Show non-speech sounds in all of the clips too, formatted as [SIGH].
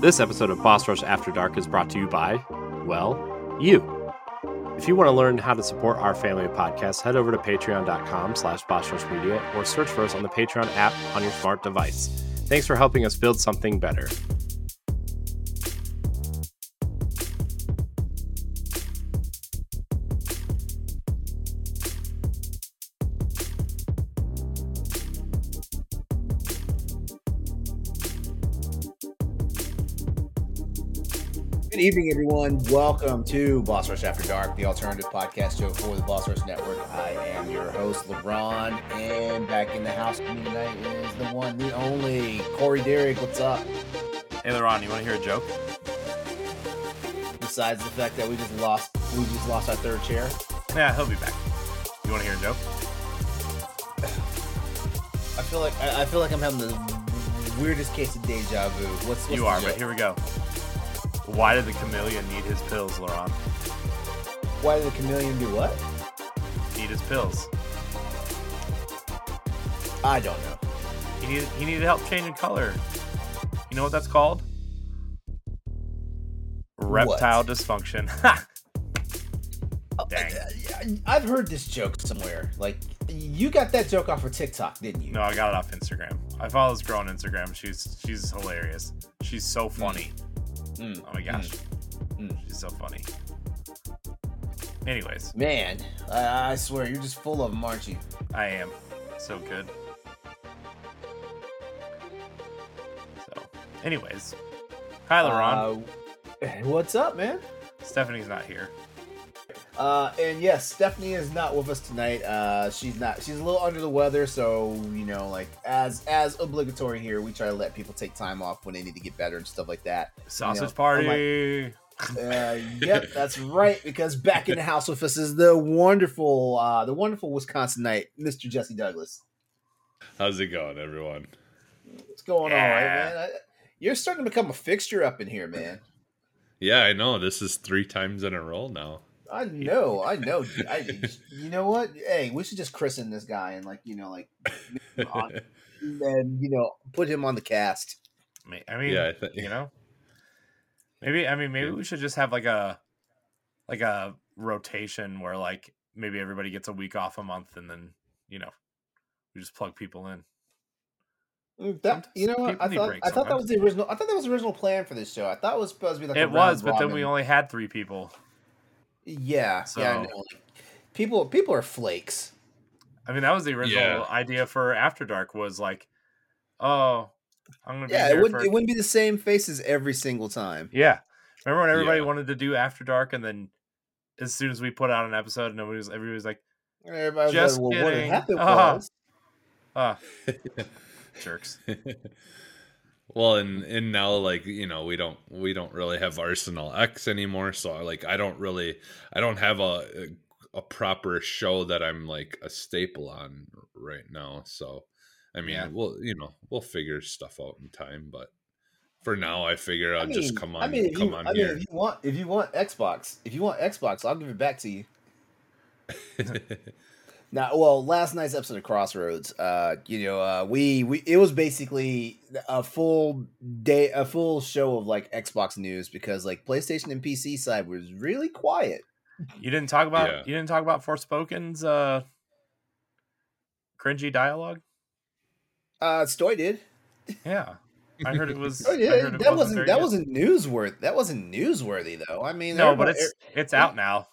This episode of Boss Rush After Dark is brought to you by, well, you. If you want to learn how to support our family of podcasts, head over to patreon.com slash Media or search for us on the Patreon app on your smart device. Thanks for helping us build something better. Evening, everyone. Welcome to Boss Rush After Dark, the alternative podcast show for the Boss Rush Network. I am your host, LeRon, and back in the house with me tonight is the one, the only Corey Derrick. What's up? Hey, LeRon, you want to hear a joke? Besides the fact that we just lost, we just lost our third chair. Yeah, he'll be back. You want to hear a joke? I feel like I, I feel like I'm having the weirdest case of deja vu. What's, what's you are, joke? but here we go. Why did the chameleon need his pills, LeRon? Why did the chameleon do what? Need his pills. I don't know. He needed he needed help changing color. You know what that's called? Reptile dysfunction. [LAUGHS] Dang. Uh, I've heard this joke somewhere. Like you got that joke off of TikTok, didn't you? No, I got it off Instagram. I follow this girl on Instagram. She's she's hilarious. She's so funny. Mm, Oh my gosh. mm. She's so funny. Anyways, Man, I, I swear you're just full of them, aren't you? I am so good. So, anyways, hi, LeRon. Uh, what's up, man? Stephanie's not here. Uh, and yes, Stephanie is not with us tonight. Uh, she's not. She's a little under the weather, so you know, like as as obligatory here, we try to let people take time off when they need to get better and stuff like that. Sausage I'm party. Uh, yep, that's right. Because back in the house with us is the wonderful, uh, the wonderful Wisconsinite, Mr. Jesse Douglas. How's it going, everyone? What's going on, right, man? I, you're starting to become a fixture up in here, man. Yeah, I know. This is three times in a row now. I [LAUGHS] know, I know. I, [LAUGHS] you know what? Hey, we should just christen this guy and like, you know, like, on, [LAUGHS] and you know, put him on the cast. I mean, I mean, yeah, I think you know, maybe. I mean, maybe we should just have like a like a rotation where like maybe everybody gets a week off a month, and then you know we just plug people in. Mm, That, you know what? I thought breaks I thought that was the original. I thought that was the original plan for this show. I thought it was supposed to be like a it was, but then we only had three people. Yeah, yeah. I So- know. Like, people, people are flakes. I mean, that was the original Yeah. idea for After Dark. Was like, oh, I'm gonna be Yeah, here it wouldn't. for It wouldn't be the same faces every single time. Yeah. Remember when everybody Yeah. wanted to do After Dark and then as soon as we put out an episode, nobody was everybody was like, Everybody's Just like, well, what kidding. happened Ah. was ah, [LAUGHS] jerks. [LAUGHS] well, and and now like you know we don't we don't really have Arsenal X anymore, so like I don't really I don't have a a proper show that I'm like a staple on right now. So I mean, Yeah. we'll you know we'll figure stuff out in time, but for now I figure I'll I mean, just come on I mean, come you, on I mean, if you want, if you want Xbox, if you want Xbox, I'll give it back to you. [LAUGHS] Now, well, last night's episode of Crossroads, uh, you know, uh, we we it was basically a full day, a full show of like Xbox news because like PlayStation and PC side was really quiet. You didn't talk about Yeah. you didn't talk about Forspoken's uh cringy dialogue? Uh, Stoy did. Yeah. I heard it was [LAUGHS] Oh yeah, heard it that wasn't wasn't that good. wasn't newsworthy. That wasn't newsworthy though. I mean, No, but everybody- it's it's out now.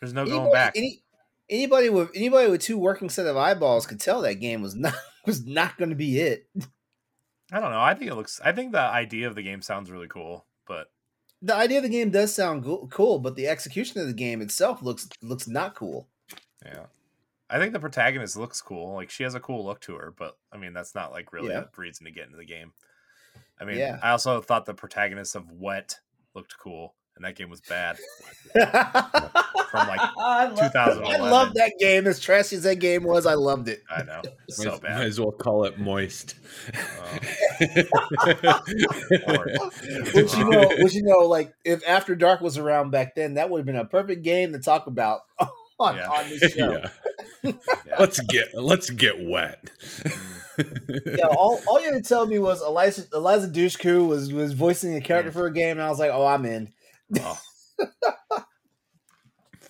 There's no going anybody, back. Any, anybody with anybody with two working set of eyeballs could tell that game was not [LAUGHS] was not going to be it. I don't know. I think it looks I think the idea of the game sounds really cool, but The idea of the game does sound go- cool, but the execution of the game itself looks looks not cool. yeah. I think the protagonist looks cool. Like she has a cool look to her, but I mean that's not like really Yeah. a reason to get into the game. I mean, Yeah. I also thought the protagonist of Wet looked cool, and that game was bad. [LAUGHS] From like, I love, 2011. I love that game. As trashy as that game was, I loved it. I know, [LAUGHS] so might, might bad. as well call it moist. Oh. [LAUGHS] Which you know, which you know, like if After Dark was around back then, that would have been a perfect game to talk about on, Yeah. on this show. yeah. let's get let's get wet. Mm. yeah, all, all you had to tell me was Eliza Eliza Dushku was was voicing a character for a game, and I was like, oh, I'm in. Oh.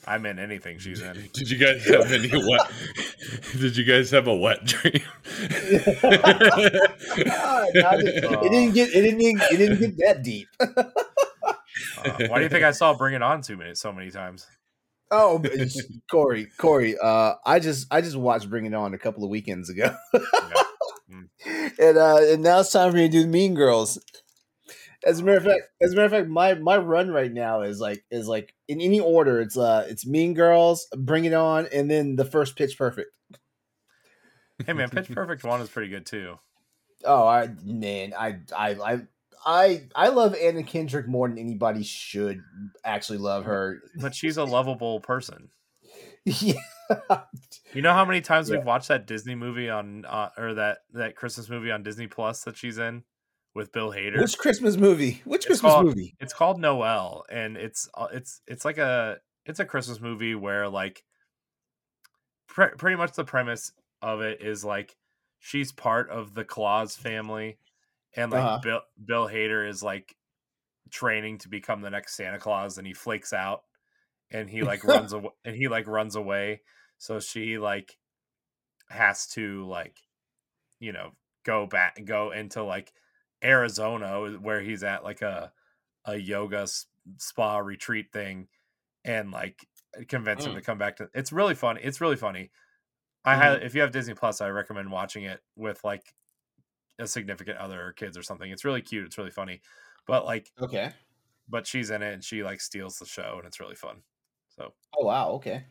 I'm in anything she's in. Did you guys have any [LAUGHS] wet? Did you guys have a wet dream? [LAUGHS] Ah, no, it, didn't, it didn't get it didn't it didn't get that deep. [LAUGHS] Uh, why do you think I saw Bring It On too many so many times? Oh, it's- Corey, Corey, uh, I just I just watched Bring It On a couple of weekends ago, and uh, and now it's time for me to do Mean Girls. As a matter of fact, as a matter of fact, my my run right now is like is like in any order. It's uh it's Mean Girls, Bring It On, and then the first Pitch Perfect. Hey man, Pitch [LAUGHS] Perfect one is pretty good too. Oh, I man, I I I. I I love Anna Kendrick more than anybody should actually love her. But she's a lovable person. [LAUGHS] yeah. You know how many times Yeah. we've watched that Disney movie on uh, or that that Christmas movie on Disney Plus that she's in with Bill Hader? Which Christmas movie? Which It's Christmas called- movie? It's called Noelle, and it's uh, it's it's like a it's a Christmas movie where like pre- pretty much the premise of it is like she's part of the Claus family, and like Uh-huh. Bill Bill Hader is like training to become the next Santa Claus, and he flakes out, and he like [LAUGHS] runs away, and he like runs away, so she like has to like you know go back go into like Arizona where he's at like a a yoga spa retreat thing and like convince him Mm. to come back to it's really funny it's really funny i Mm-hmm. if you have disney plus i recommend watching it with like a significant other or kids or something it's really cute it's really funny but like Okay. but she's in it and she like steals the show and it's really fun so Oh wow. Okay.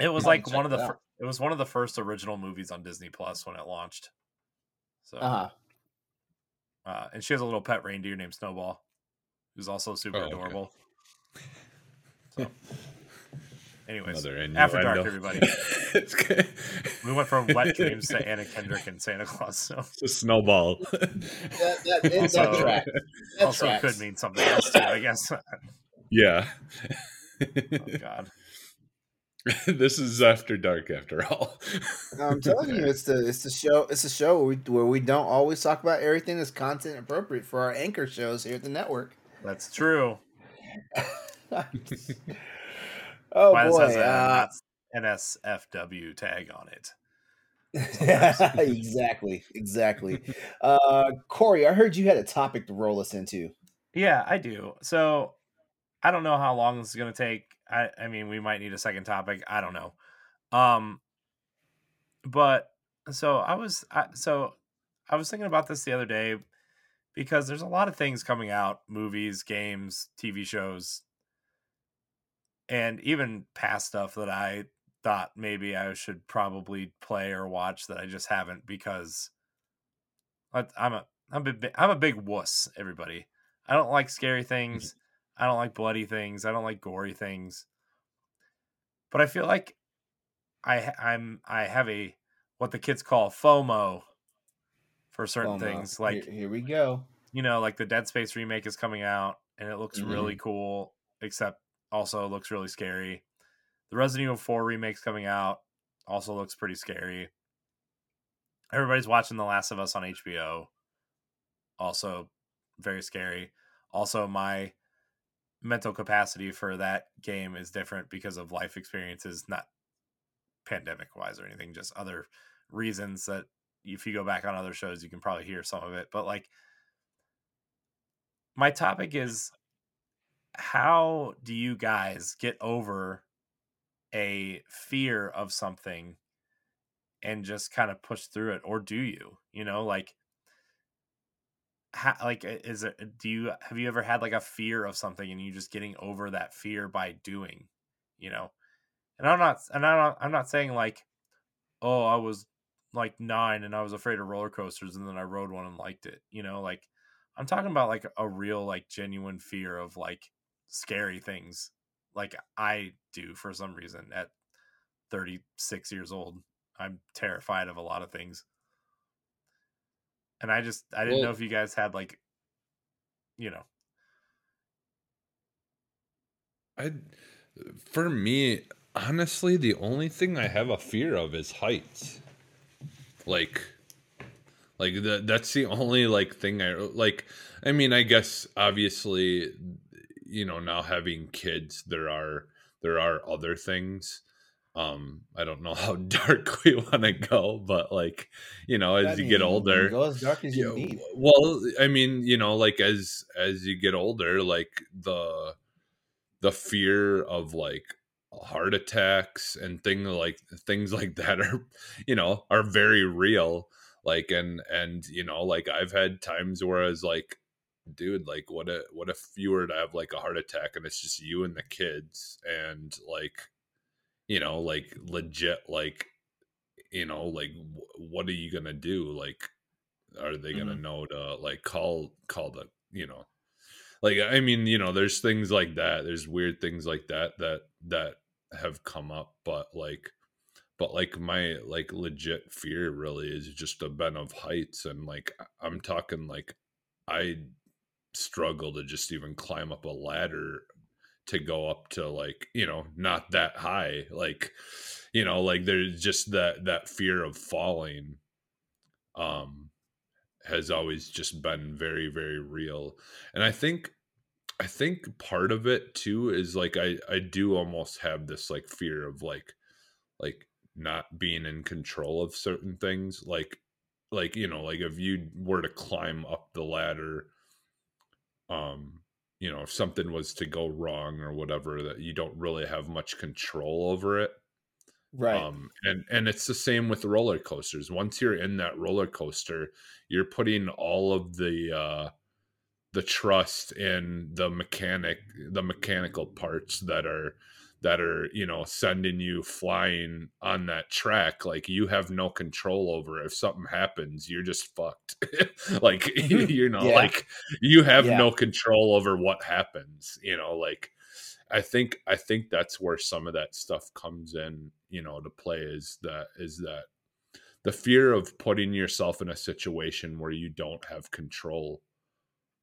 it was I'll like one of the it fir- it was one of the first original movies on disney plus when it launched so Uh huh. Uh, and she has a little pet reindeer named Snowball, who's also super Oh, okay. adorable. [LAUGHS] So, anyways, After Dark, innuendo. everybody. [LAUGHS] it's good. we went from wet [LAUGHS] dreams to Anna Kendrick and Santa Claus. So, It's a snowball. That that, that, Also- that track. Also tracks. could mean something else too, I guess. Yeah. oh yeah. God, [LAUGHS] this is after dark after all. I'm telling you, it's the it's the show. It's a show where we, where we don't always talk about everything that's content appropriate for our anchor shows here at the network. that's true. [LAUGHS] oh Why boy. has a Uh, NSFW tag on it? [LAUGHS] exactly. Exactly. Uh, Corey, I heard you had a topic to roll us into. Yeah, I do. So I don't know how long this is going to take. I, I mean, we might need a second topic. I don't know. Um, but so I was, I, so I was thinking about this the other day because there's a lot of things coming out movies, games, TV shows, and even past stuff that I thought maybe I should probably play or watch that I just haven't because I- I'm a I'm a I'm a big wuss. Everybody, I don't like scary things. I don't like bloody things. I don't like gory things. But I feel like I I'm I have a what the kids call FOMO for certain FOMO. things. Like here, here we go. you know, like the Dead Space remake is coming out and it looks Mhm. really cool, except also looks really scary. The Resident Evil 4 remake's coming out, also looks pretty scary. Everybody's watching The Last of Us on HBO, also very scary. Also, my mental capacity for that game is different because of life experiences, not pandemic wise or anything, just other reasons that if you go back on other shows, you can probably hear some of it. But like, my topic is how do you guys get over a fear of something and just kind of push through it or do you you know like how, like is it do you have you ever had like a fear of something and you just getting over that fear by doing you know? And i'm not and i'm not, I'm not saying like oh i was like nine and i was afraid of roller coasters and then i rode one and liked it you know? Like i'm talking about like a real like genuine fear of like scary things like i do for some reason at 36 years old. I'm terrified of a lot of things and i just i didn't know if you guys had like you know I for me, honestly, the only thing I have a fear of is heights. Like, like that. That's the only like thing I like. I mean, I guess obviously, you know, now having kids, there are there are other things. Um, I don't know [LAUGHS] how dark we want to go, but like, you know, as I you get older, go as dark as you, you need. Well, I mean, you know, like as as you get older, like the the fear of like heart attacks and things like things like [LAUGHS] that are you know are very real like and and you know like i've had times where i was like dude like what if what if you were to have like a heart attack and it's just you and the kids and like you know like legit like you know like what are you gonna do like are they gonna mm-hmm. know to like call call the you know like i mean you know there's things like that there's weird things like that that that have come up but like but like my like legit fear really is just a been of heights and like i'm talking like i struggle to just even climb up a ladder to go up to like you know not that high like you know like there's just that that fear of falling um has always just been very very real. And i think I think part of it too is like I I do almost have this like fear of like like not being in control of certain things like like you know like if you were to climb up the ladder um you know if something was to go wrong or whatever that you don't really have much control over it. Right. Um and and it's the same with roller coasters. Once you're in that roller coaster you're putting all of the uh the trust in the mechanic the mechanical parts that are that are you know sending you flying on that track like you have no control over it. if something happens you're just fucked [LAUGHS] like [LAUGHS] mm-hmm. you know yeah. like you have yeah. no control over what happens you know like i think i think that's where some of that stuff comes in you know to play is that is that the fear of putting yourself in a situation where you don't have control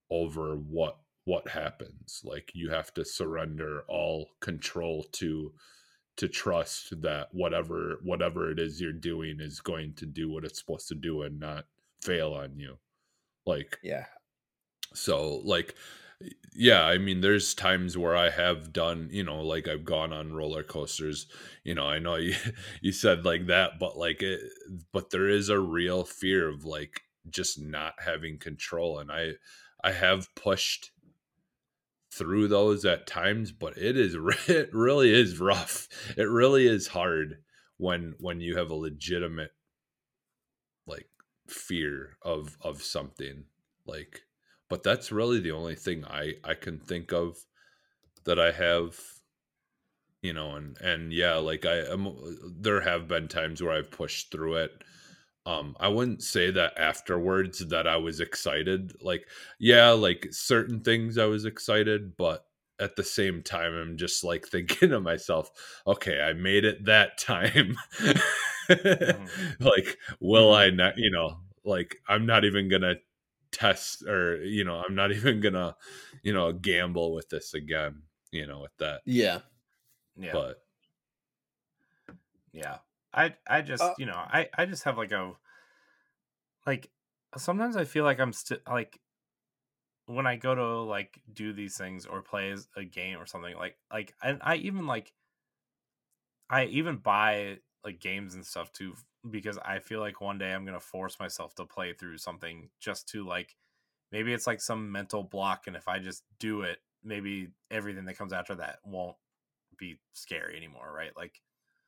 over what what happens. Like you have to surrender all control to to trust that whatever whatever it is you're doing is going to do what it's supposed to do and not fail on you. Like yeah. so like yeah i mean there's times where i have done you know like i've gone on roller coasters you know i know you [LAUGHS] you said like that but like it but there is a real fear of like just not having control and i I have pushed through those at times, but it is [LAUGHS] it really is rough. It really is hard when when you have a legitimate like fear of of something like but that's really the only thing I I can think of that I have you know and and yeah like I am there have been times where I've pushed through it um i wouldn't say that afterwards that i was excited like yeah like certain things i was excited but at the same time i'm just like [LAUGHS] thinking to myself okay i made it that time. [LAUGHS] Mm-hmm. like will mm-hmm. i not you know like i'm not even gonna test or you know i'm not [LAUGHS] even gonna you know gamble with this again you know with that. Yeah. Yeah. But yeah I I just uh, you know I I just have like a like sometimes I feel like I'm still like when I go to like do these things or play a game or something like like and I even like I even buy like games and stuff too because I feel like one day I'm gonna force myself to play through something just to like maybe it's like some mental block and if I just do it maybe everything that comes after that won't be scary anymore right? Like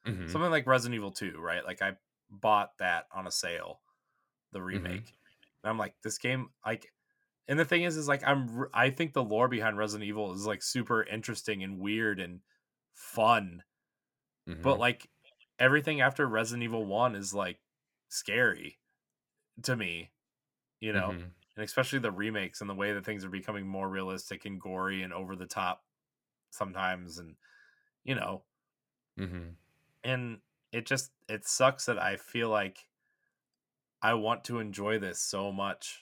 Mm-hmm. Something like Resident Evil 2, right? Like I bought that on a sale, the mm-hmm. remake. Mm-hmm. And I'm like, this game, like, and the thing is, is like, I'm, I think the lore behind Resident Evil is like super interesting and weird and fun. Mm-hmm. But like, everything after Resident Evil 1 is like scary to me, you know? Mm-hmm. And especially the remakes and the way that things are becoming more realistic and gory and over the top sometimes. And, you know, mm-hmm and it just it sucks that I feel like I want to enjoy this so much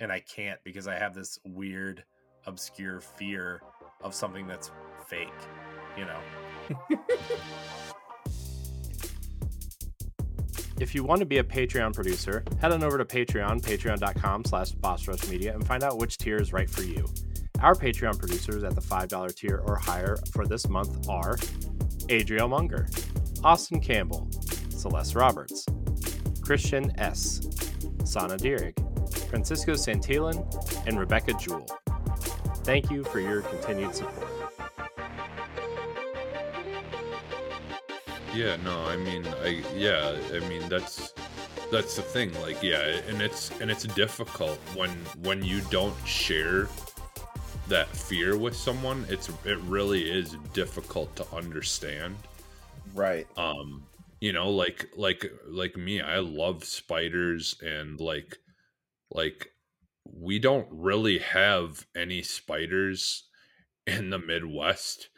and I can't because I have this weird obscure fear of something that's fake, you know. If you want to be a Patreon producer, head on over to Patreon, patreon.com slash bossrushmedia, and find out which tier is right for you. Our Patreon producers at the $5 tier or higher for this month are Adriel Munger, Austin Campbell, Celeste Roberts, Christian S., Sana Dierig, Francisco Santillan, and Rebecca Jewell. Thank you for your continued support. Yeah, no, I mean, I yeah, I mean that's that's the thing. Like, yeah, and it's and it's difficult when when you don't share that fear with someone. It's it really is difficult to understand. Right. Um, you know, like like like me, I love spiders and like like we don't really have any spiders in the Midwest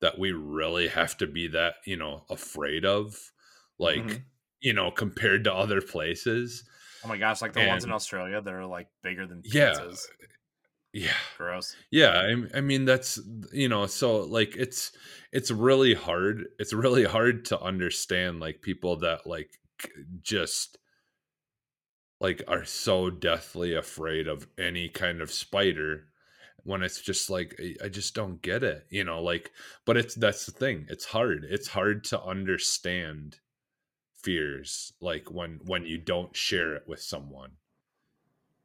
that we really have to be that you know afraid of like mm-hmm. you know compared to other places oh my gosh like the and, ones in australia that are like bigger than pizzas. yeah yeah gross yeah I, I mean that's you know so like it's it's really hard it's really hard to understand like people that like just like are so deathly afraid of any kind of spider when it's just like I just don't get it, you know, like but it's that's the thing. It's hard. It's hard to understand fears like when when you don't share it with someone.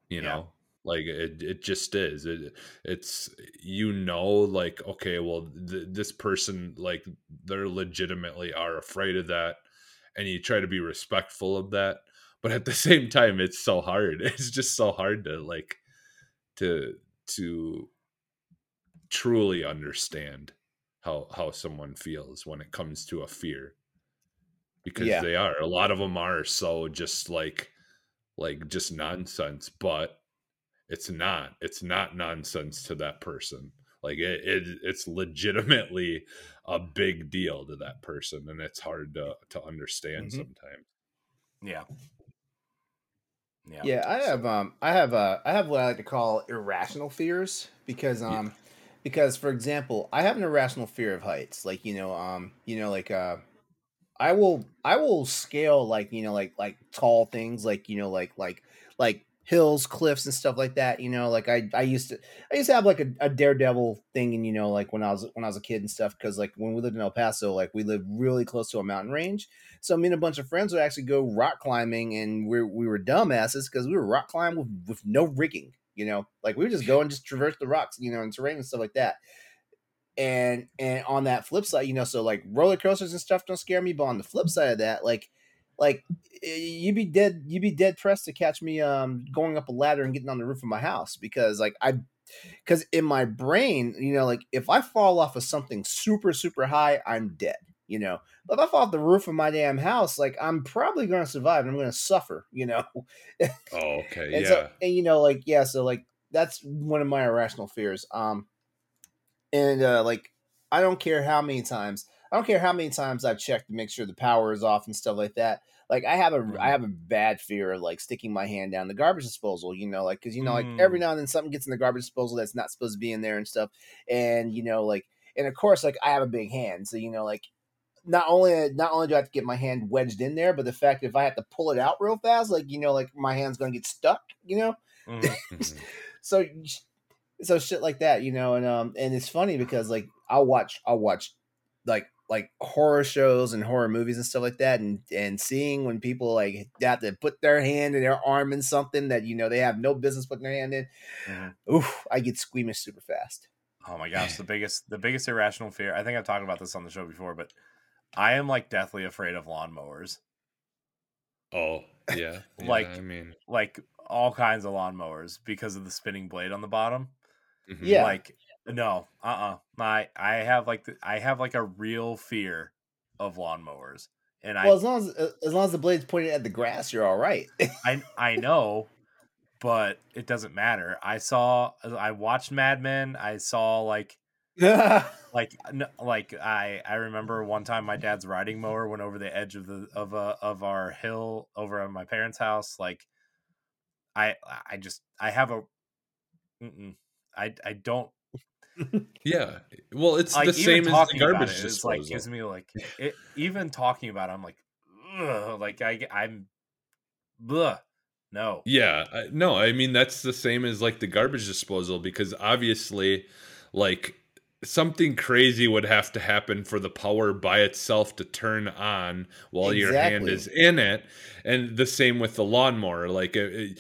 You yeah. know? Like it it just is. It it's you know like okay, well th- this person like they're legitimately are afraid of that and you try to be respectful of that but at the [LAUGHS] same time it's so hard [LAUGHS] it's just so hard to like to to truly understand how how someone feels when it comes to a fear because yeah. they are a lot of them are so just like like just nonsense but it's not it's not nonsense to that person like it, it it's legitimately a big deal to that person and it's hard to to understand mm-hmm. sometimes yeah yeah. Yeah, I have um I have uh I have what I like to call irrational fears because um yeah. because for example, I have an irrational fear of heights. Like, you know, um, you know, like uh I will I will scale like, you know, like like tall things, like, you know, like like like hills, cliffs, and stuff like that. You know, like I, I used to, I used to have like a, a daredevil thing, and you know, like when I was when I was a kid and stuff, because like when we lived in El Paso, like we lived really close to a mountain range. So me and a bunch of friends would actually go rock climbing, and we we were dumbasses because we were rock climbing with, with no rigging. You know, like we would just go and just traverse the rocks, you know, and terrain and stuff like that. And and on that flip side, you know, so like roller coasters and stuff don't scare me, but on the flip mm. side of that, like like you'd be dead you'd be dead pressed to catch me um going up a ladder and getting on the roof of my house because like I because in my brain, you know, like if I fall off of something super, super high, I'm dead. You know, but if I fall off the roof of my damn house, like I'm probably going to survive. I'm going to suffer. You know. [LAUGHS] oh, okay. and yeah. So, and you know, like yeah, so like that's one of my irrational fears. Um, and uh, like I don't care how many times I don't care how many times I've checked to make sure the power is off and stuff like that. Like I have a mm. I have a bad fear of like sticking my hand down the garbage disposal, you know, like because you know, like every mm. now and then something gets in the garbage disposal that's not supposed to be in there and stuff, and you know, like and of course, like I have a big hand, so you know, like not only not only do I have to get my hand wedged in there, but the fact if I have to pull it out real fast, like you know, like my hand's gonna get stuck, you know. Mm-hmm. [LAUGHS] so so shit like that, you know, and um and it's funny because like I'll watch I'll watch like like horror shows and horror movies and stuff like that and and seeing when people like have to put their hand and their arm in something that you know they have no business putting their hand in mm-hmm. oof i get squeamish super fast oh my gosh the [LAUGHS] biggest the biggest irrational fear i think i've talked about this on the show before but i am like deathly afraid of lawnmowers oh yeah, [LAUGHS] yeah like i mean like all kinds of lawnmowers because of the spinning blade on the bottom mm-hmm. yeah like no, uh, uh-uh. uh My I have like the, I have like a real fear of lawnmowers, and well, I as long as uh, as long as the blade's pointed at the grass, you're all right. I I know, but it doesn't matter. I saw I watched Mad Men. I saw like [LAUGHS] like like I I remember one time my dad's riding mower went over the edge of the of a of our hill over at my parents' house. Like I I just I have a I I don't yeah. Well, it's like, the same as the garbage it, it's disposal. like gives me like it, even talking about it, I'm like, ugh, like I I'm, blah, no. Yeah, I- no, I mean that's the same as like the garbage disposal because obviously, like something crazy would have to happen for the power by itself to turn on while your hand is in it, and the same with the lawnmower. Like it,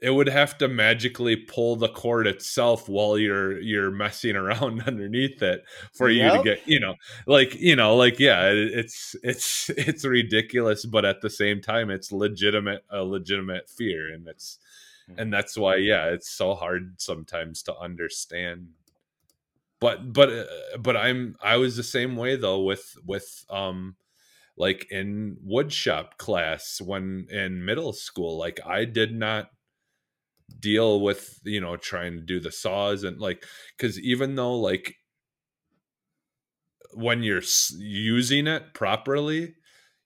it, would have to magically pull the cord itself while you're you're messing around [LAUGHS] underneath it for you to get you know like you know like yeah it, it's it's [LAUGHS] it's ridiculous but at the same time it's legitimate a legitimate fear and it's and that's why yeah it's so hard sometimes to understand. But but uh, but i'm i was the same way though with with um like in woodshop class when in middle school like i did not deal with you know trying to do the saws and like because even though like when you're using it properly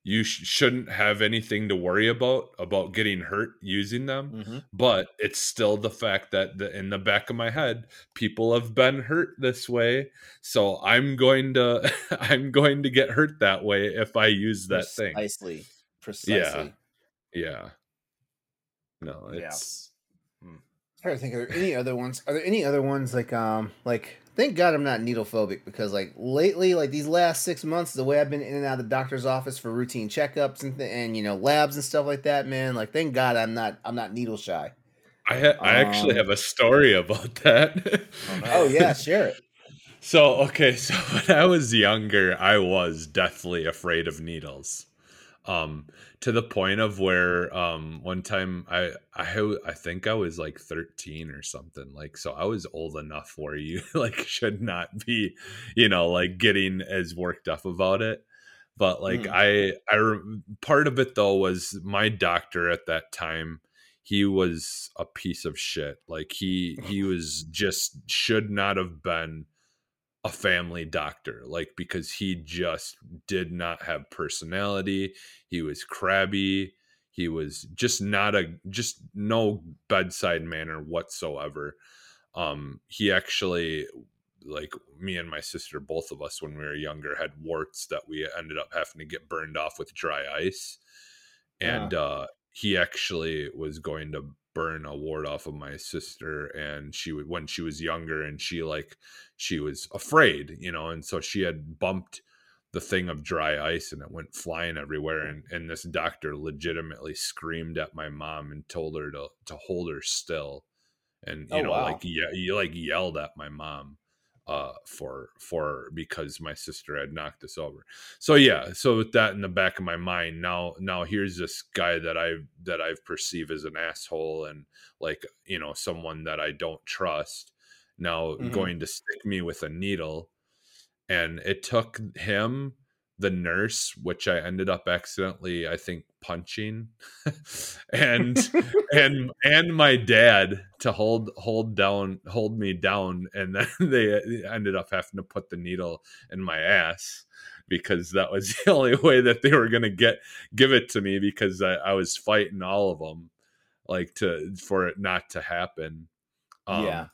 you sh- shouldn't have anything to worry about about getting hurt using them Mhm. but it's still the fact that the, in the back of my head people have been hurt this way so i'm going to [LAUGHS] i'm going to get hurt that way if i use that thing Precisely. Precisely. yeah yeah no Yeah. it's trying to think, there are there any other ones? Are there any other ones like um like thank God I'm not needle phobic because like lately, like these last six months, the way I've been in and out of the doctor's office for routine checkups and th- and you know labs and stuff like that, man. Like thank God I'm not I'm not needle shy. I ha- I actually Um, have a story about that. [LAUGHS] Oh yeah, share it. So okay, so [LAUGHS] when I was younger, I was deathly afraid of needles. Um to the point of where um one time I I I think I was like 13 or something. Like so I was old enough where you [LAUGHS] like should not be, you know, like getting as worked up about it. But like Mhm. I I re- part of it though was my doctor at that time he was a piece of shit. Like he he was just should not have been a family doctor like because he just did not have personality he was crabby he was just not a just no bedside manner whatsoever. Um he actually like me and my sister both of us when we were younger had warts that we ended up having to get burned off with dry ice. And uh he actually was going to burn a wart off of my sister and she would when she was younger and she like she was afraid you know and so she had bumped the thing of dry ice and it went flying everywhere and and this doctor legitimately screamed at my mom and told her to to hold her still and you Oh, know wow. like yeah you like yelled at my mom uh for for because my sister had knocked us over so yeah so with that in the back of my mind now now here's this guy that i that i've perceived as an asshole and like you know someone that i don't trust now Mhm. going to stick me with a needle and it took him the nurse which i ended up accidentally i think punching [LAUGHS] and and [LAUGHS] and my dad to hold hold down hold me down and then [LAUGHS] they ended up having to put the needle in my ass because that was the only way that they were going to get give it to me because I, I was fighting all of them like to for it not to happen Um, Yeah.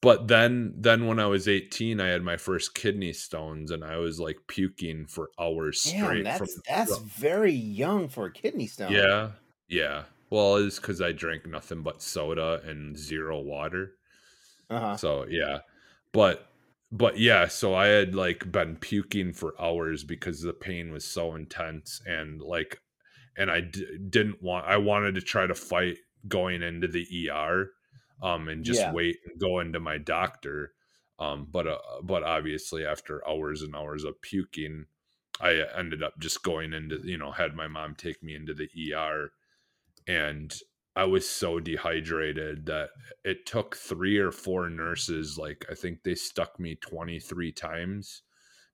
But then then when i was 18 i had my first kidney stones and i was like puking for hours Damn, straight that's that's very young for a kidney stone. yeah yeah. Well it's because i drank nothing but soda and zero water. Uh-huh. so yeah. But but yeah so i had like been puking for hours because the pain was so intense and like and i d- didn't want i wanted to try to fight going into the er um and just Yeah. wait and go into my doctor um but uh, but obviously after hours and hours of puking i ended up just going into you know had my mom take me into the er and I was so dehydrated that it took three or four nurses, like I think they stuck me 23 times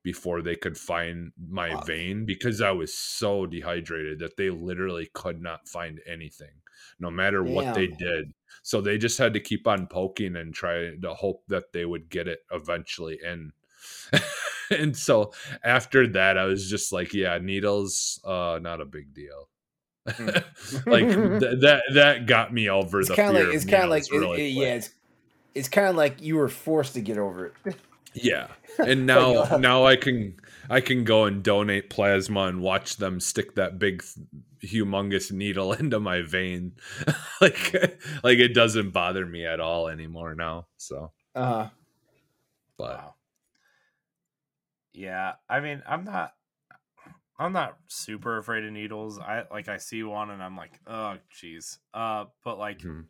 before they could find my Fuck. vein because I was so dehydrated that they literally could not find anything, no matter what they did. So they just had to keep on poking and try to hope that they would get it eventually in. [LAUGHS] and so after that, I was just like, yeah, needles, uh, not a big deal. [LAUGHS] like th- that that got me over It's the kind of fear like it's kind of like needles it- really it- yeah, it's it's kind of like you were forced to get over it. Yeah. [LAUGHS] And now uh, now I can I can go and donate plasma and watch them stick that big humongous needle [LAUGHS] into my vein. [LAUGHS] like like it doesn't bother me at all anymore now. So, Uh, but Wow. Yeah, I mean, I'm not I'm not super afraid of needles. I like I see one and I'm like, "Oh, jeez." Uh, but like Mhm.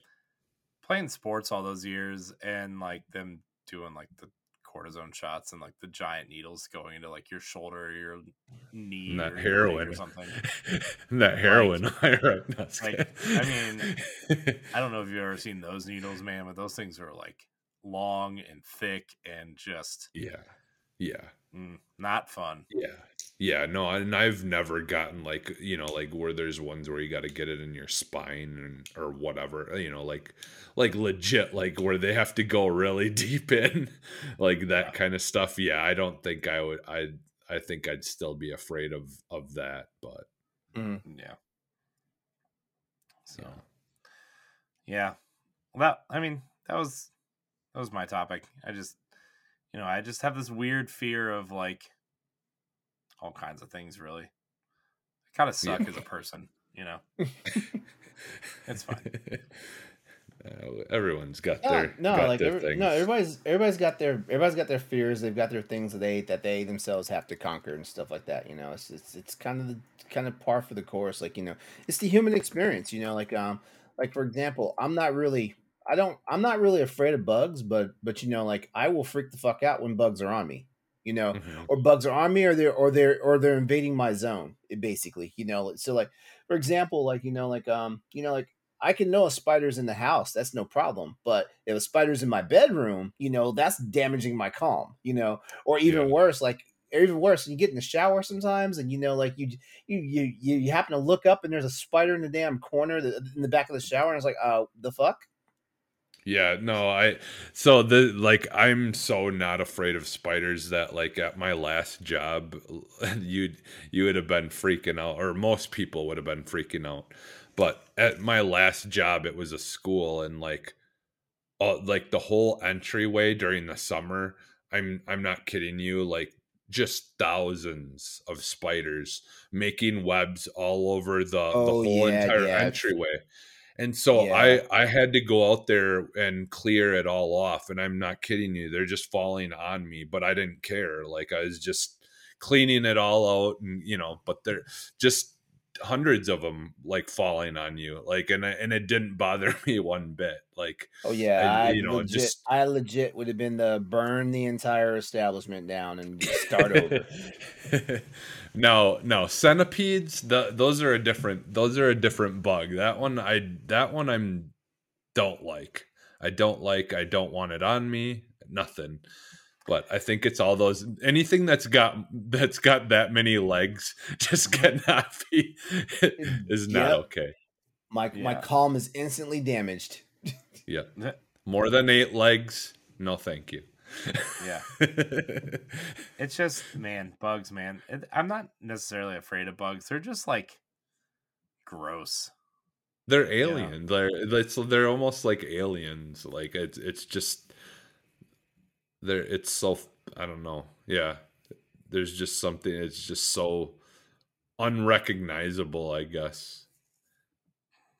playing sports all those years and like them doing like the cortisone shots and like the giant needles going into like your shoulder or your knee And that or heroin. or something. [LAUGHS] that heroin. [LAUGHS] right? No, like. I mean, I don't know if you've ever seen those needles, man, but those things are like long and thick and just yeah. Yeah. mm, not fun. Yeah. Yeah, no, and I've never gotten like, you know, like where there's ones where you got to get it in your spine and or whatever, you know, like like legit like where they have to go really [LAUGHS] deep in like that Yeah. kind of stuff. Yeah, I don't think I would I I think I'd still be afraid of of that, but mm. Yeah. So yeah. yeah. Well, I mean, that was that was my topic. I just you know, I just have this weird fear of like all kinds of things really. I kind of suck Yeah. as a person, you know. [LAUGHS] It's fine. Uh, everyone's got no, their no, got like their every, things. no, everybody's everybody's got their everybody's got their fears. They've got their things that they that they themselves have to conquer and stuff like that. You know, it's it's it's kind of the kind of par for the course. Like you know, it's the human experience. You know, like um, like for example, I'm not really. I don't. I'm not really afraid of bugs, but but you know, like I will freak the fuck out when bugs are on me. You know, Mhm. or bugs are on me or they're or they're or they're invading my zone basically you know so like for example like you know like um you know like i can know a spider's in the house that's no problem but if a spider's in my bedroom you know that's damaging my calm you know or even Yeah. worse like or even worse you get in the shower sometimes and you know like you you you you happen to look up and there's a spider in the damn corner in the back of the shower and it's like uh the fuck Yeah, no, I so the like I'm so not afraid of spiders that like at my last job [LAUGHS] you'd you would have been freaking out or most people would have been freaking out. But at my last job it was a school and like uh, like the whole entryway during the summer, I'm I'm not kidding you, like just thousands of spiders making webs all over the, Oh, the whole yeah, entire yeah. entryway. And so Yeah. I I had to go out there and clear it all off and I'm not kidding you they're just falling on me but I didn't care like I was just cleaning it all out and you know but they're just hundreds of them like falling on you like and I- and it didn't [LAUGHS] bother me one bit like Oh yeah, I- I, you know, legit, just- I legit would have been the burn the entire establishment down and start over. [LAUGHS] no no centipedes the, those are a different those are a different bug. That one i that one i'm don't like. I don't like i don't want it on me nothing but i think it's all those anything that's got that's got that many legs [LAUGHS] just mm-hmm. cannot be mm, is not Yep. okay My my calm is instantly damaged. [LAUGHS] yeah more than eight legs no thank you Yeah. [LAUGHS] It's just man, bugs, man. It, I'm not necessarily afraid of bugs. They're just like gross. They're alien. They're it's they're almost like aliens. Like it's it's just they're it's so I don't know. Yeah. There's just something it's just so unrecognizable, I guess.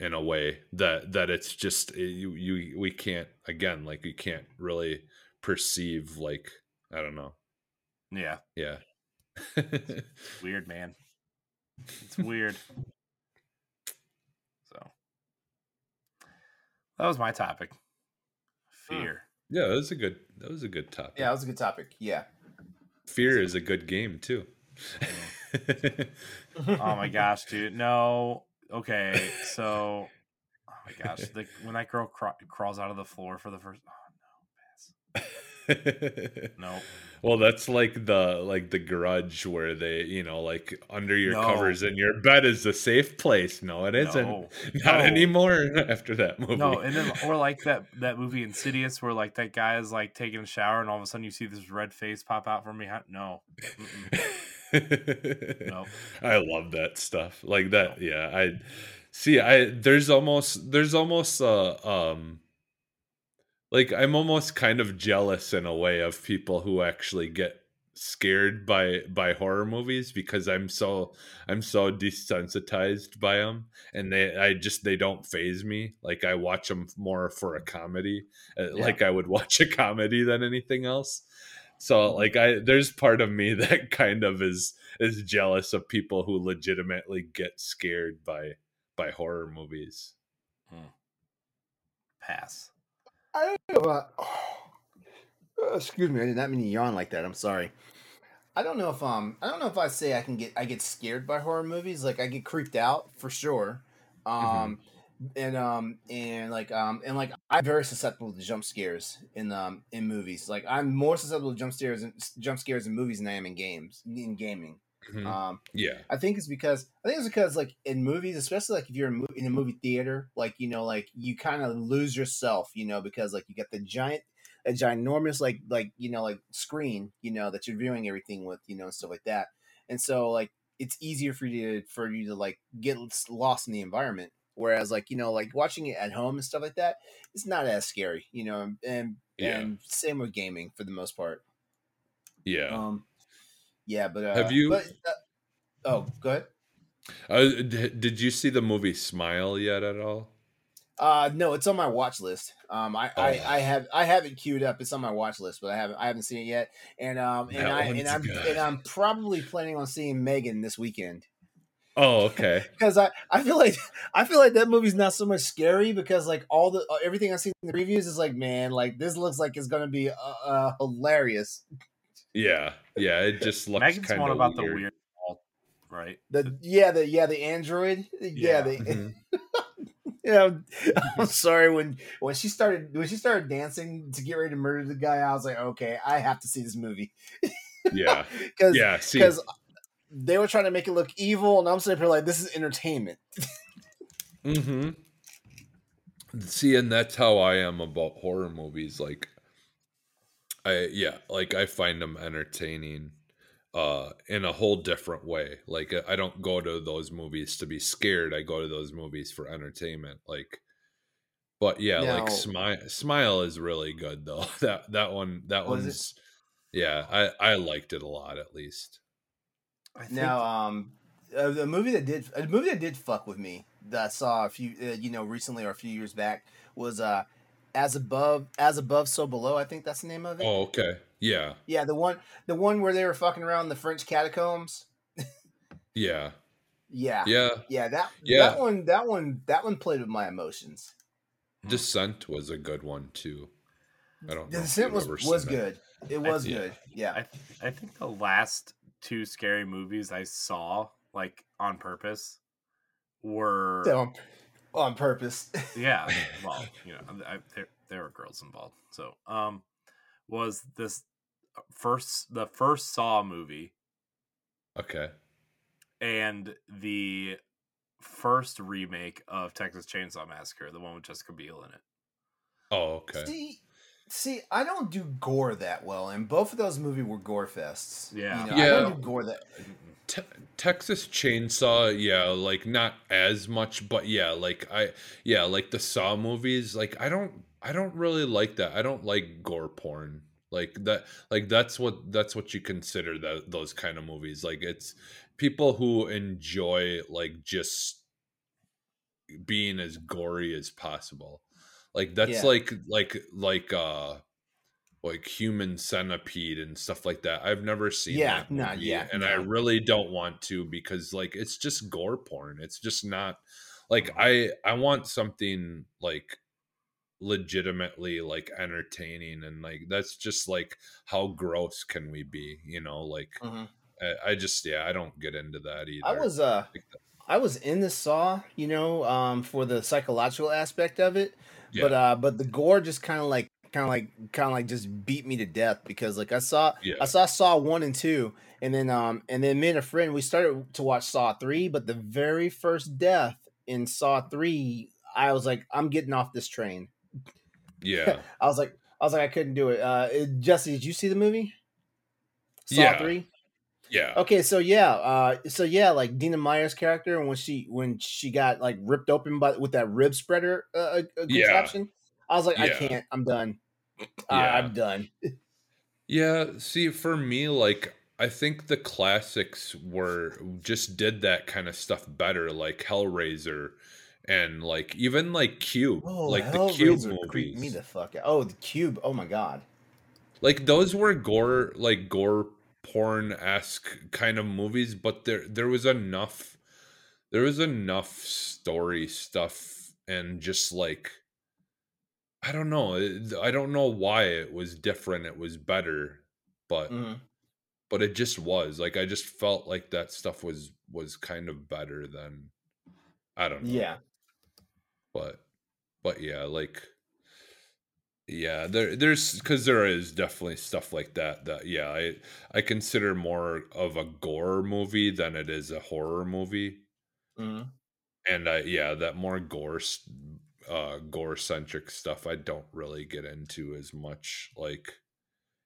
In a way that that it's just eh, you you we can't again like you can't really perceive like I don't know. Yeah, Yeah. [LAUGHS] weird, man. It's weird. so that was my topic. Fear. Yeah, that was a good that was a good topic. Yeah, that was a good topic. Yeah. Fear is a good game too. [LAUGHS] Oh my gosh, dude. No. Okay, so oh my gosh, [LAUGHS] the, when that girl craw- crawls out of the floor for the first. Oh [LAUGHS] no, well, that's like the like the grudge where they, you know, like under your No. covers and your bed is the safe place. No, it isn't. No. [LAUGHS] Not No. anymore [LAUGHS] after that movie. No, and then or like that that movie Insidious where like that guy is like taking a shower and all of a sudden you see this red face pop out from behind. No, no. I love that stuff. Like that, yeah. I see I there's almost there's almost uh um like I'm almost kind of jealous in a way of people who actually get scared by by horror movies because I'm so I'm so desensitized by them and they I just they don't phase me. Like I watch them more for a comedy uh, Yeah. like I would watch a comedy than anything else. So like I there's part of me [LAUGHS] that kind of is is jealous of people who legitimately get scared by by horror movies. Pass. I don't know about. Oh, [SIGHS] excuse me, I did not mean to yawn like that. I'm sorry. I don't know if um I don't know if I say I can get I get scared by horror movies. Like I get creeped out for sure. Um and um and like um and like I'm very susceptible to jump scares in um in movies. Like I'm more susceptible to jump scares and jump scares in movies than I am in games in gaming. Mhm. Um yeah I think it's because I think it's because like in movies, especially like if you're in, in a movie theater, like you know, like you kind of lose yourself, you know, because like you got the giant, a ginormous like like you know like screen, you know, that you're viewing everything with, you know, and stuff like that, and so like it's easier for you to for you to like get lost in the environment. Whereas like you know like watching it at home and stuff like that, it's not as scary, you know, and and, Yeah. and same with gaming for the most part. yeah Um, yeah, but uh, Have you- But, uh, oh, go ahead. Uh, d- did you see the movie Smile yet at all? Uh no, it's on my watch list. Um, I, I, Oh. I have I have it queued up. It's on my watch list, but I haven't I haven't seen it yet. And um and That I and I'm good. and I'm probably planning on seeing Megan this weekend Oh, okay. [LAUGHS] because I I feel like I feel like that movie's not so much scary because like all the everything I've seen in the reviews is like man like this looks like it's gonna be uh, uh hilarious. Yeah, yeah. It just looks Megan's kind one of about weird. the weird, ball, right? The yeah the yeah the android yeah, Yeah. the Mhm. [LAUGHS] Yeah, I'm sorry when when she started when she started dancing to get ready to murder the guy. I was like, okay, I have to see this movie Yeah, [LAUGHS] because yeah. Because they were trying to make it look evil, and I'm sitting here like, this is entertainment. Mm hmm See, and that's how I am about horror movies. Like, I yeah, like I find them entertaining, uh, in a whole different way. Like, I don't go to those movies to be scared. I go to those movies for entertainment. Like, but yeah, Now- like smile, smile is really good though. [LAUGHS] That that one, that Was it? one's, yeah, I I liked it a lot at least. I think Now, um, a, a movie that did a movie that did fuck with me that I saw a few, uh, you know, recently or a few years back was uh, as above, as above, so below. I think that's the name of it. Oh, okay, yeah, Yeah, the one, the one where they were fucking around the French catacombs. [LAUGHS] yeah, Yeah, yeah. yeah. That Yeah. that one, that one, that one played with my emotions. Descent was a good one too. I don't. The know Descent was was seen it. good. It was Yeah. good. Yeah. I I think the last two scary movies I saw like on purpose were So, on, on purpose. [LAUGHS] yeah well you know I, there there were girls involved so um was this first the first Saw movie Okay. and the first remake of Texas Chainsaw Massacre the one with Jessica Biel in it Oh, okay. See, see, I don't do gore that well, and both of those movies were gore fests. Yeah. you know, I Yeah. don't do gore that. Te- Texas Chainsaw, yeah, like not as much, but yeah, like I, yeah, like the Saw movies, like I don't, I don't really like that. I don't like gore porn, like that, like that's what that's what you consider that those kind of movies. Like it's people who enjoy like just being as gory as possible. Like that's Yeah. like like like uh like human centipede and stuff like that. I've never seen Yeah, that no, movie, yeah, and I really don't want to because like it's just gore porn. It's just not like Mm-hmm. I I want something like legitimately like entertaining and like that's just like how gross can we be, you know? Like Mhm. I, I just yeah, I don't get into that either. I was uh, Like. I was in the Saw, you know, um, for the psychological aspect of it, yeah, but uh, but the gore just kind of like, kind of like, kind of like just beat me to death because like I saw, yeah, I saw Saw one and two, and then um, and then me and a friend we started to watch Saw three, but the very first death in Saw three, I was like, I'm getting off this train. yeah. [LAUGHS] I was like, I was like, I couldn't do it. Uh, Jesse, did you see the movie? Saw Yeah. three. Yeah. Okay, so yeah, uh, so yeah, like Dina Meyer's character when she when she got like ripped open by with that rib spreader uh, uh, Yeah. I was like, I can't, I'm done. Yeah. I'm done. [LAUGHS] Yeah, see, for me, like I think the classics were just did that kind of stuff better, like Hellraiser and like even like Cube, oh, like Hellraiser the Cube movies. Me the fuck out. Oh, the Cube. Oh my god. Like those were gore, like gore porn esque kind of movies, but there there was enough, there was enough story stuff and just like I don't know. I don't know why it was different. It was better, but mm-hmm. but it just was. Like I just felt like that stuff was was kind of better than I don't know. Yeah. But but yeah, like yeah, there there's cuz there is definitely stuff like that that yeah, I I consider more of a gore movie than it is a horror movie. Mm-hmm. And I yeah, that more gore uh gore centric stuff I don't really get into as much like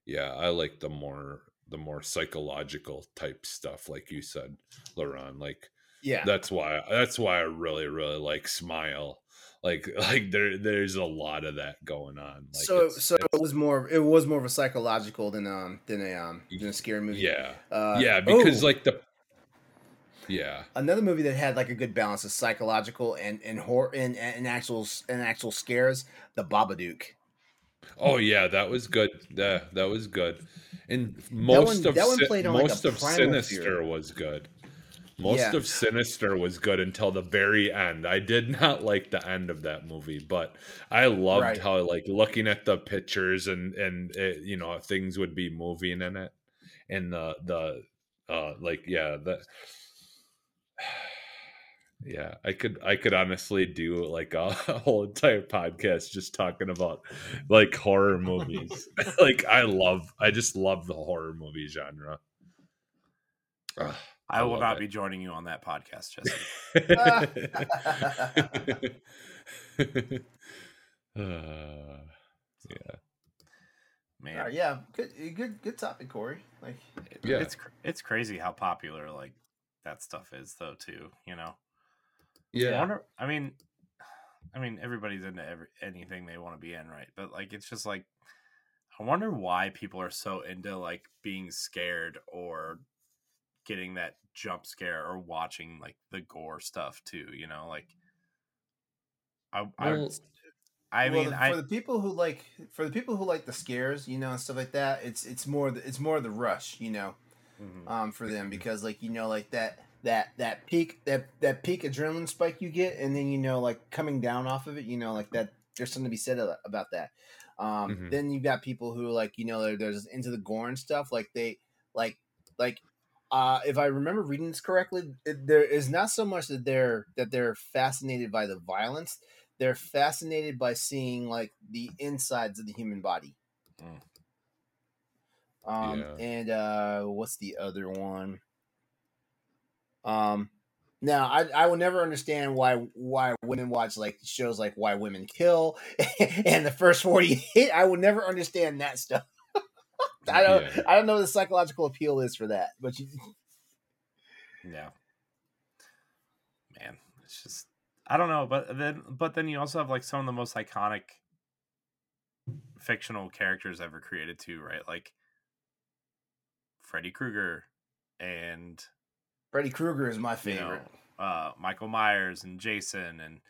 yeah, I like the more the more psychological type stuff like you said, LeRon, like yeah. That's why that's why I really really like Smile. Like [LAUGHS] like there there's a lot of that going on. Like so it's, so it's, it was more it was more of a psychological than um than a um than a scary movie. Yeah. Uh, yeah, because oh. like the yeah. Another movie that had like a good balance of psychological and and horror and, and actual and actual scares, The Babadook. Oh yeah, that was good. Yeah, that was good. And most that one, of most like of Sinister fear. was good. Most yeah. of Sinister was good until the very end. I did [LAUGHS] not like the end of that movie, but I loved right. how like looking at the pictures and and it, you know things would be moving in it, and the the uh like yeah the yeah i could i could honestly do like a, [LAUGHS] a, whole entire podcast just talking about like horror movies. [LAUGHS] [LAUGHS] Like i love i just love the horror movie genre. Ugh, I, I will not it. be joining you on that podcast jesse. Uh, yeah. Man. Uh, yeah good good good topic corey. Like yeah. It's it's crazy how popular like that stuff is though too you know? Yeah. I, wonder, I mean i mean everybody's into every, anything they want to be in right? But like it's just like i wonder why people are so into like being scared or getting that jump scare or watching like the gore stuff too you know? Like i well, I, I well, mean, for I, the people who like for the people who like the scares, you know, and stuff like that, it's it's more the, it's more the rush, you know mm-hmm. um, for them [LAUGHS] because like you know like that that that peak that that peak adrenaline spike you get and then you know like coming down off of it you know like that there's something to be said about that um, mm-hmm. then you've got people who like you know they're, they're just into the gore and stuff like they like like uh, if I remember reading this correctly, it, there is not so much that they're that they're fascinated by the violence; they're fascinated by seeing like the insides of the human body. Mm. Um, yeah. and uh, what's the other one? Um, now I, I will never understand why why women watch like shows like Why Women Kill [LAUGHS] and the first forty-eight. I will never understand that stuff. [LAUGHS] I don't yeah. I don't know what the psychological appeal is for that, but you... [LAUGHS] yeah, man, it's just I don't know, but then but then you also have like some of the most iconic fictional characters ever created too, right? Like Freddy Krueger and Freddy Krueger is my favorite. You know, uh, Michael Myers and Jason and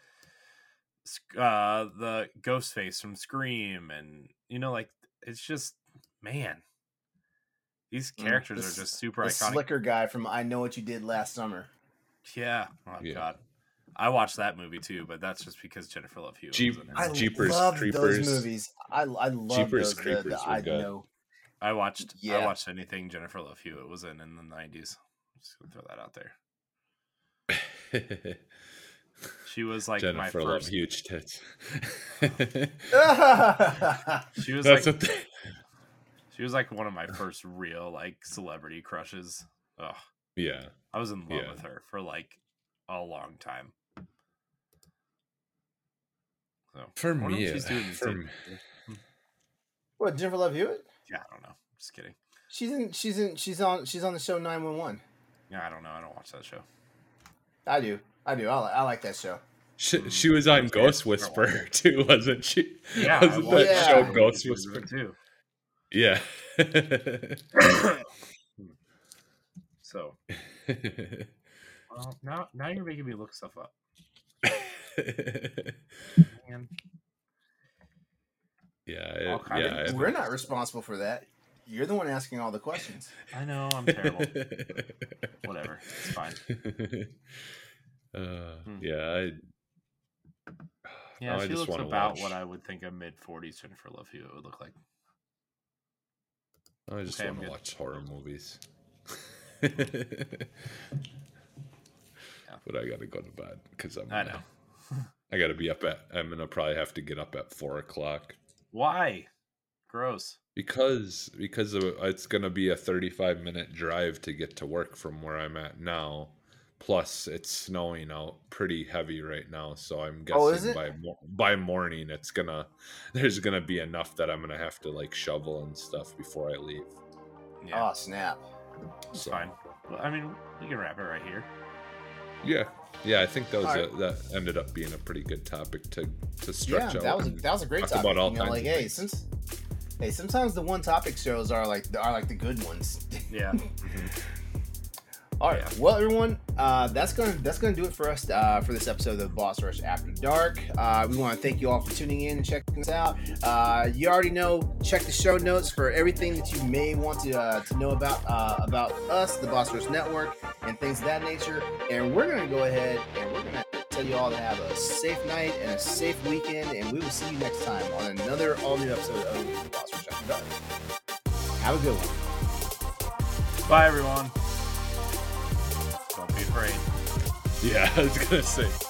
uh, the Ghostface from Scream, and you know, like it's just man, these mm, characters mm, are just super the iconic. Slicker guy from I Know What You Did Last Summer. Yeah. Oh yeah. God. I watched that movie too, but that's just because Jennifer Love Hewitt. Jeep, was in it. I Jeepers love Creepers. those movies. I I love Jeepers those. Creepers the, the, I good. know I watched yeah. I watched anything Jennifer Love Hewitt was in in the nineties. Just gonna throw that out there. [LAUGHS] she was like Jennifer my first Love huge tits. [LAUGHS] she was That's like they... she was like one of my first real like celebrity crushes. Ugh. Yeah. I was in love yeah. with her for like a long time. So, for me, she's doing uh, for me. Hmm. What Jennifer Love Hewitt? Yeah, I don't know. Just kidding. She's in. She's in. She's on. She's on the show Nine One One. Yeah, I don't know. I don't watch that show. I do. I do. I like. I like that show. She, she was on Ghost Whisperer [LAUGHS] too, wasn't she? Yeah, wasn't that Yeah. show Ghost Whisperer? too. Yeah. [COUGHS] So, [LAUGHS] well, now now you're making me look stuff up. [LAUGHS] Man. Yeah, it- kinds yeah. of- We're not responsible for that. You're the one asking all the questions. I know I'm terrible. [LAUGHS] Whatever, it's fine. [LAUGHS] uh, Hmm. yeah, I, [SIGHS] Yeah, Now I she just looks wanna about watch. what I would think a mid 40s Jennifer Love Hewitt would look like. I just Okay, want to watch horror movies. Yeah. [LAUGHS] But I gotta go to bed because I'm. I know. I gotta be up at. I'm gonna probably have to get up at four o'clock Why? Gross. because because it's gonna be a 35 minute drive to get to work from where I'm at now. Plus, it's snowing out pretty heavy right now, so I'm guessing Oh, by by morning it's gonna [LAUGHS] there's gonna be enough that I'm gonna have to like shovel and stuff before I leave. Yeah, Oh snap! it's so- fine. Well, I mean, we can wrap it right here. Yeah, yeah, I think that was All a, that ended up being a pretty good topic to to Yeah, stretch out. that was a, that was a great topic. about all you know, like hey, things. since hey, sometimes the one topic shows are like are like the good ones. Yeah. [LAUGHS] Mm-hmm. All right. Well, everyone, uh, that's gonna that's gonna do it for us uh, for this episode of Boss Rush After Dark. Uh, we want to thank you all for tuning in and checking us out. Uh, you already know. Check the show notes for everything that you may want to uh, to know about uh, about us, the Boss Rush Network, and things of that nature. And we're gonna go ahead and we're gonna tell you all to have a safe night and a safe weekend. And we will see you next time on another all new episode of the Boss Rush After Dark. Have a good one. Bye, everyone. Afraid. Yeah, [LAUGHS] I was gonna say.